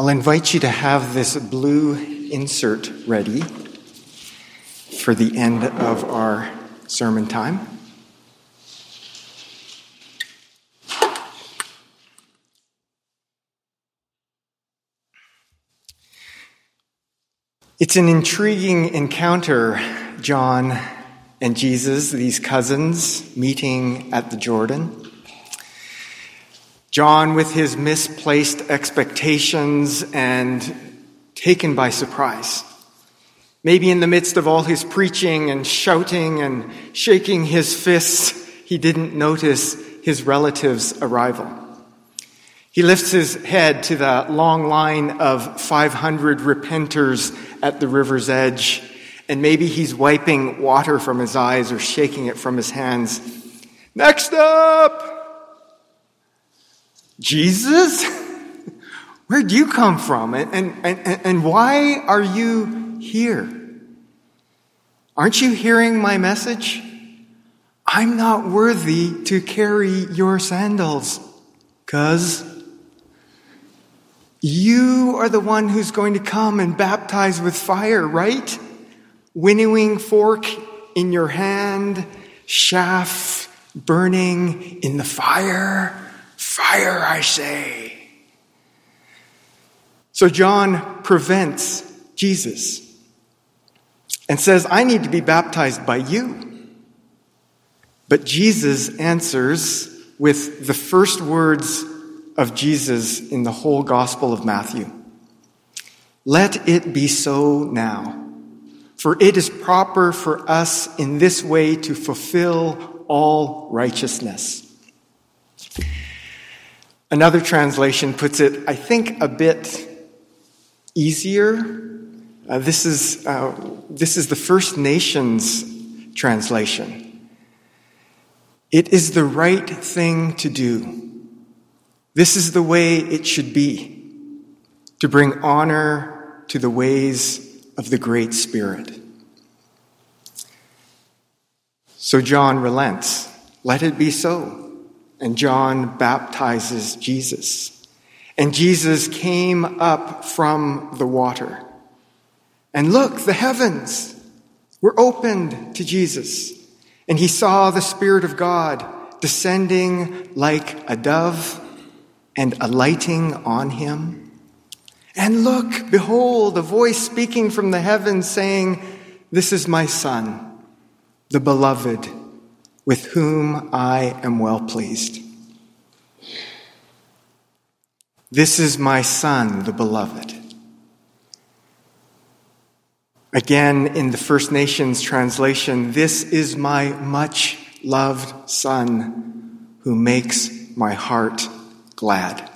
I'll invite you to have this blue insert ready for the end of our sermon time. It's an intriguing encounter, John and Jesus, these cousins meeting at the Jordan. John, with his misplaced expectations and taken by surprise. Maybe in the midst of all his preaching and shouting and shaking his fists, he didn't notice his relative's arrival. He lifts his head to the long line of 500 repenters at the river's edge, and maybe he's wiping water from his eyes or shaking it from his hands. Next up! Jesus? Where'd you come from? And, and, and, and why are you here? Aren't you hearing my message? I'm not worthy to carry your sandals, cuz you are the one who's going to come and baptize with fire, right? Winnowing fork in your hand, shaft burning in the fire. Fire, I say. So John prevents Jesus and says, I need to be baptized by you. But Jesus answers with the first words of Jesus in the whole Gospel of Matthew. Let it be so now, for it is proper for us in this way to fulfill all righteousness. Another translation puts it, I think, a bit easier. Uh, this, is, uh, this is the First Nations translation. It is the right thing to do this is the way it should be to bring honor to the ways of the Great Spirit. So John relents. Let it be so. And John baptizes Jesus. And Jesus came up from the water. And look, the heavens were opened to Jesus. And he saw the Spirit of God descending like a dove and alighting on him. And look, behold, a voice speaking from the heavens saying, This is my Son, the beloved, with whom I am well pleased. This is my Son, the beloved. Again, in the First Nations translation, this is my much loved Son who makes my heart glad.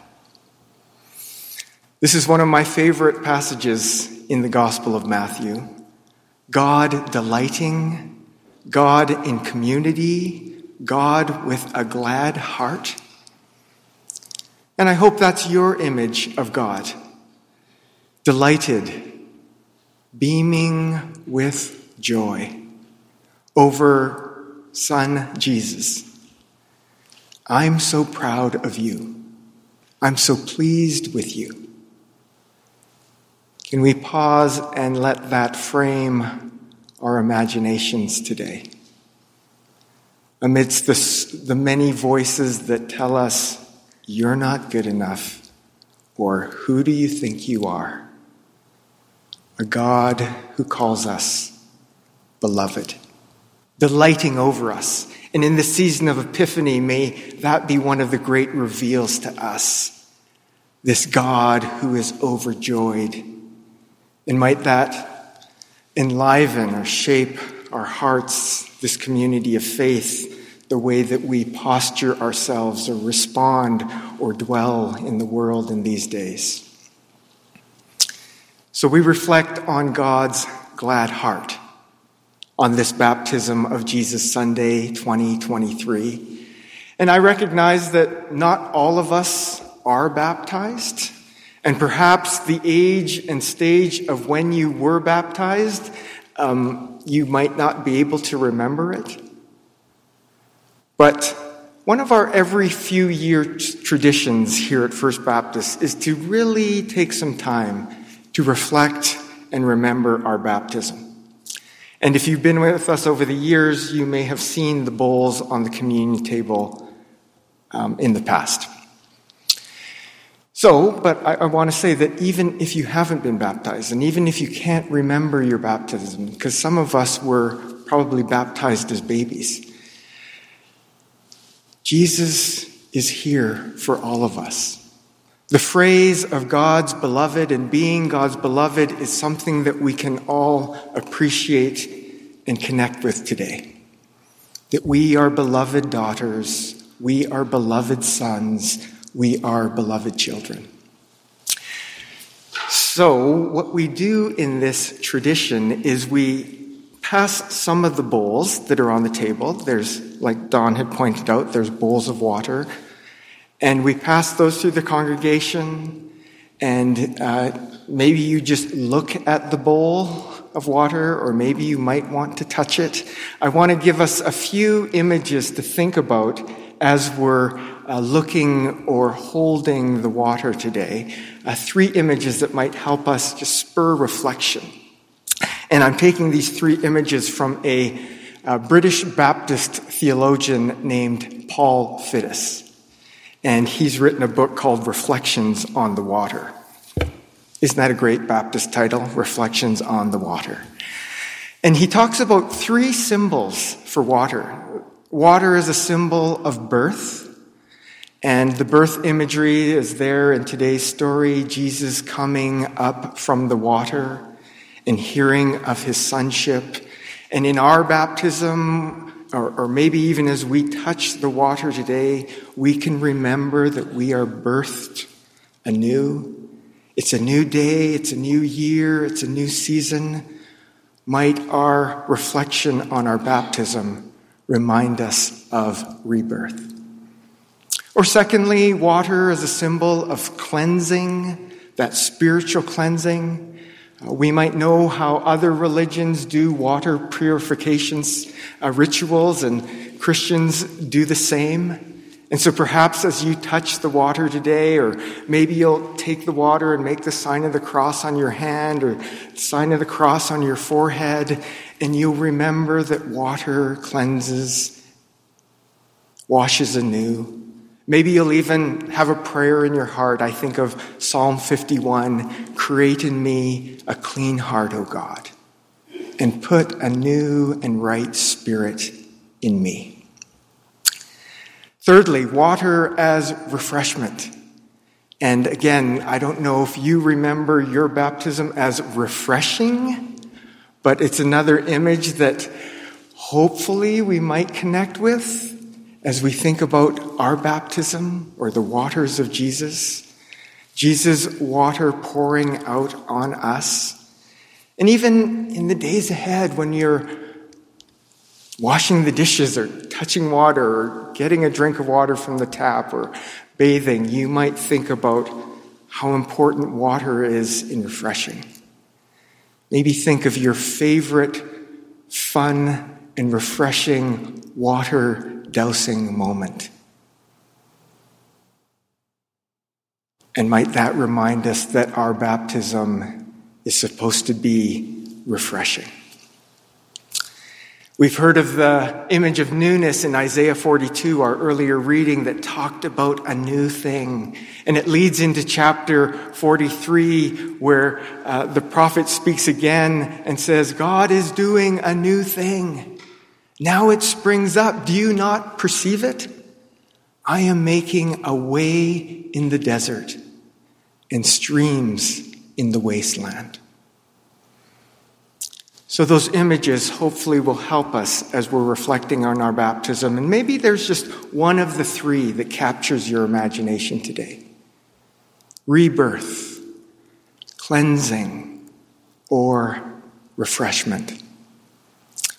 This is one of my favorite passages in the Gospel of Matthew. God delighting, God in community, God with a glad heart. And I hope that's your image of God. Delighted, beaming with joy over Son Jesus. I'm so proud of you. I'm so pleased with you. Can we pause and let that frame our imaginations today? Amidst the, the many voices that tell us, you're not good enough, or who do you think you are? A God who calls us beloved, delighting over us. And in the season of Epiphany, may that be one of the great reveals to us this God who is overjoyed. And might that enliven or shape our hearts, this community of faith, the way that we posture ourselves or respond or dwell in the world in these days. So we reflect on God's glad heart on this baptism of Jesus Sunday 2023. And I recognize that not all of us are baptized, and perhaps the age and stage of when you were baptized, um, you might not be able to remember it. But one of our every few year traditions here at First Baptist is to really take some time to reflect and remember our baptism. And if you've been with us over the years, you may have seen the bowls on the communion table um, in the past. So, but I, I want to say that even if you haven't been baptized, and even if you can't remember your baptism, because some of us were probably baptized as babies, Jesus is here for all of us. The phrase of God's beloved and being God's beloved is something that we can all appreciate and connect with today. That we are beloved daughters, we are beloved sons, we are beloved children. So, what we do in this tradition is we pass some of the bowls that are on the table. There's, like Don had pointed out, there's bowls of water. And we pass those through the congregation. And uh, maybe you just look at the bowl of water, or maybe you might want to touch it. I want to give us a few images to think about as we're uh, looking or holding the water today. Uh, three images that might help us to spur reflection. And I'm taking these three images from a, a British Baptist theologian named Paul Fiddes. And he's written a book called Reflections on the Water. Isn't that a great Baptist title? Reflections on the Water. And he talks about three symbols for water. Water is a symbol of birth. And the birth imagery is there in today's story Jesus coming up from the water and hearing of his sonship. And in our baptism, or, or, maybe even as we touch the water today, we can remember that we are birthed anew. It's a new day, it's a new year, it's a new season. Might our reflection on our baptism remind us of rebirth? Or, secondly, water as a symbol of cleansing, that spiritual cleansing. Uh, we might know how other religions do water purifications uh, rituals, and Christians do the same. And so perhaps as you touch the water today, or maybe you'll take the water and make the sign of the cross on your hand or sign of the cross on your forehead, and you'll remember that water cleanses, washes anew. Maybe you'll even have a prayer in your heart. I think of Psalm 51 Create in me a clean heart, O God, and put a new and right spirit in me. Thirdly, water as refreshment. And again, I don't know if you remember your baptism as refreshing, but it's another image that hopefully we might connect with as we think about our baptism or the waters of Jesus, Jesus' water pouring out on us, and even in the days ahead when you're washing the dishes or touching water or getting a drink of water from the tap or bathing, you might think about how important water is in refreshing. Maybe think of your favorite fun and refreshing water dousing moment. And might that remind us that our baptism is supposed to be refreshing? We've heard of the image of newness in Isaiah 42, our earlier reading that talked about a new thing. And it leads into chapter 43, where uh, the prophet speaks again and says, God is doing a new thing. Now it springs up. Do you not perceive it? I am making a way in the desert and streams in the wasteland. So, those images hopefully will help us as we're reflecting on our baptism. And maybe there's just one of the three that captures your imagination today rebirth, cleansing, or refreshment.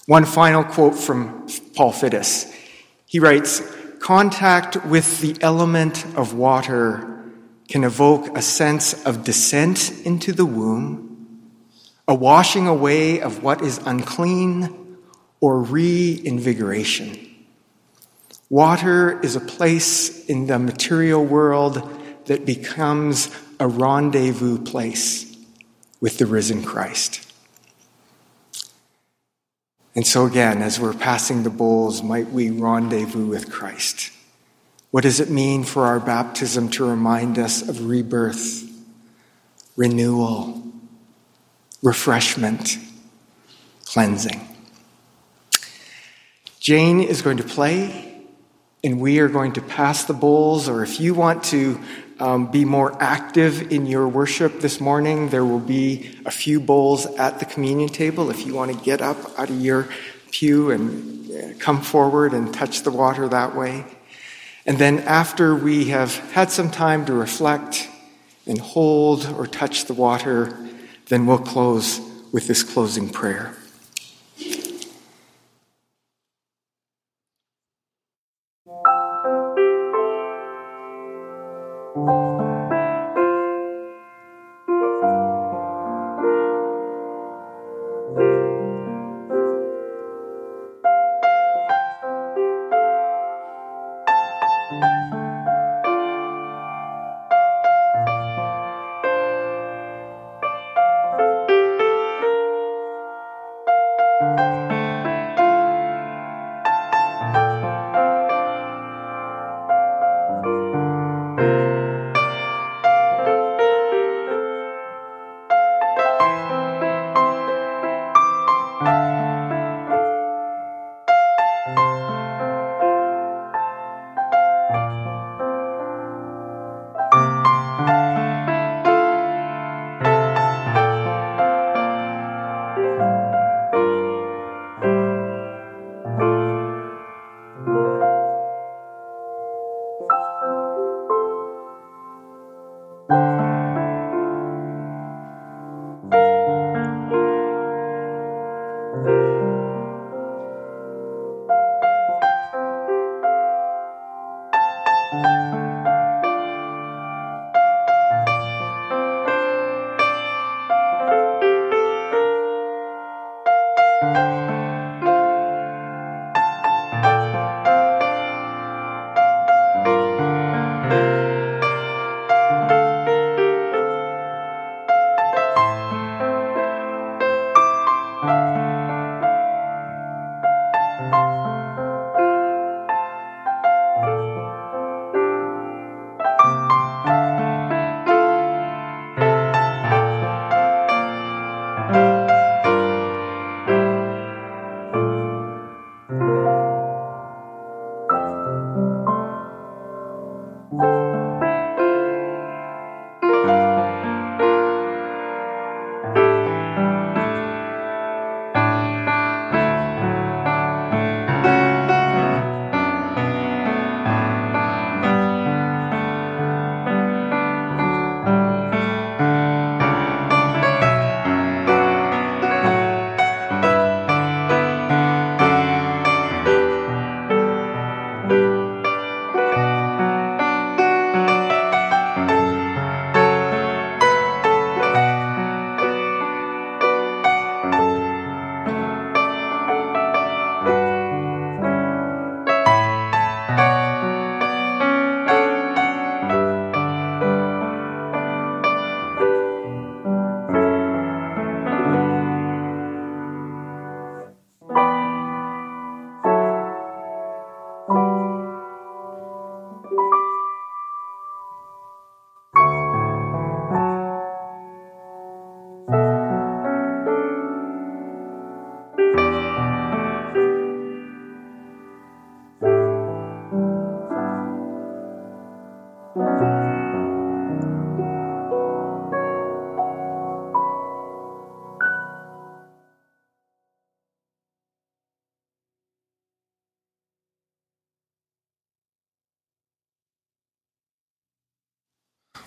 One final quote from Paul Fiddes. He writes Contact with the element of water can evoke a sense of descent into the womb, a washing away of what is unclean, or reinvigoration. Water is a place in the material world that becomes a rendezvous place with the risen Christ. And so, again, as we're passing the bowls, might we rendezvous with Christ? What does it mean for our baptism to remind us of rebirth, renewal, refreshment, cleansing? Jane is going to play, and we are going to pass the bowls, or if you want to um, be more active in your worship this morning. There will be a few bowls at the communion table if you want to get up out of your pew and uh, come forward and touch the water that way. And then after we have had some time to reflect and hold or touch the water, then we'll close with this closing prayer.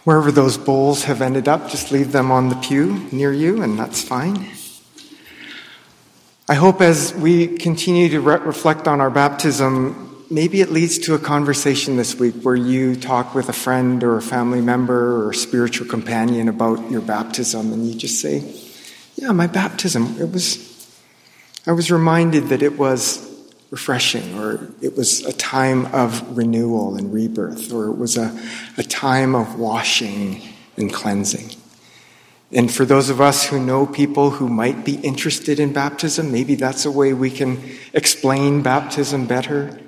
Wherever those bowls have ended up, just leave them on the pew near you, and that's fine. I hope as we continue to re- reflect on our baptism, maybe it leads to a conversation this week where you talk with a friend or a family member or a spiritual companion about your baptism, and you just say, Yeah, my baptism, it was, I was reminded that it was refreshing, or it was a time of renewal and rebirth, or it was a, a time of washing and cleansing. And for those of us who know people who might be interested in baptism, maybe that's a way we can explain baptism better.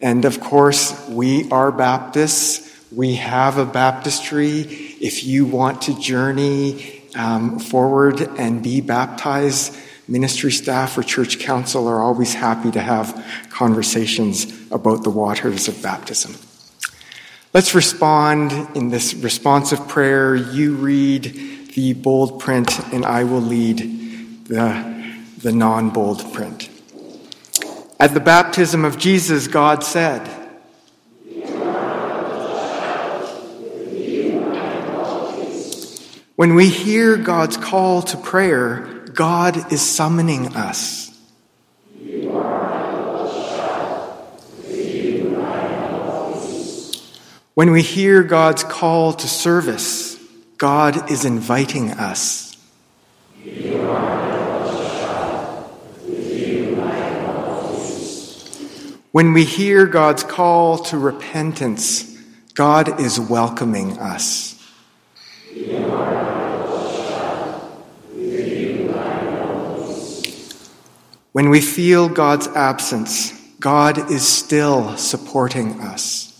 And of course, we are Baptists. We have a baptistry. If you want to journey um, forward and be baptized, ministry staff or church council are always happy to have conversations about the waters of baptism. Let's respond in this responsive prayer. You read the bold print, and I will lead the, the non bold print. At the baptism of Jesus, God said, When we hear God's call to prayer, God is summoning us. When we hear God's call to service, God is inviting us. When we hear God's call to repentance, God is welcoming us. When we feel God's absence, God is still supporting us.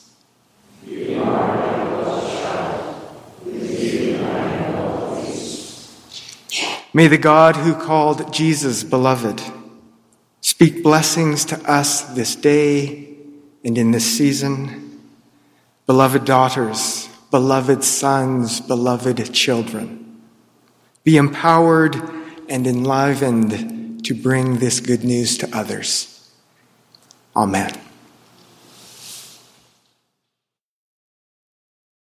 May the God who called Jesus beloved speak blessings to us this day and in this season. Beloved daughters, beloved sons, beloved children, be empowered and enlivened to bring this good news to others. Amen.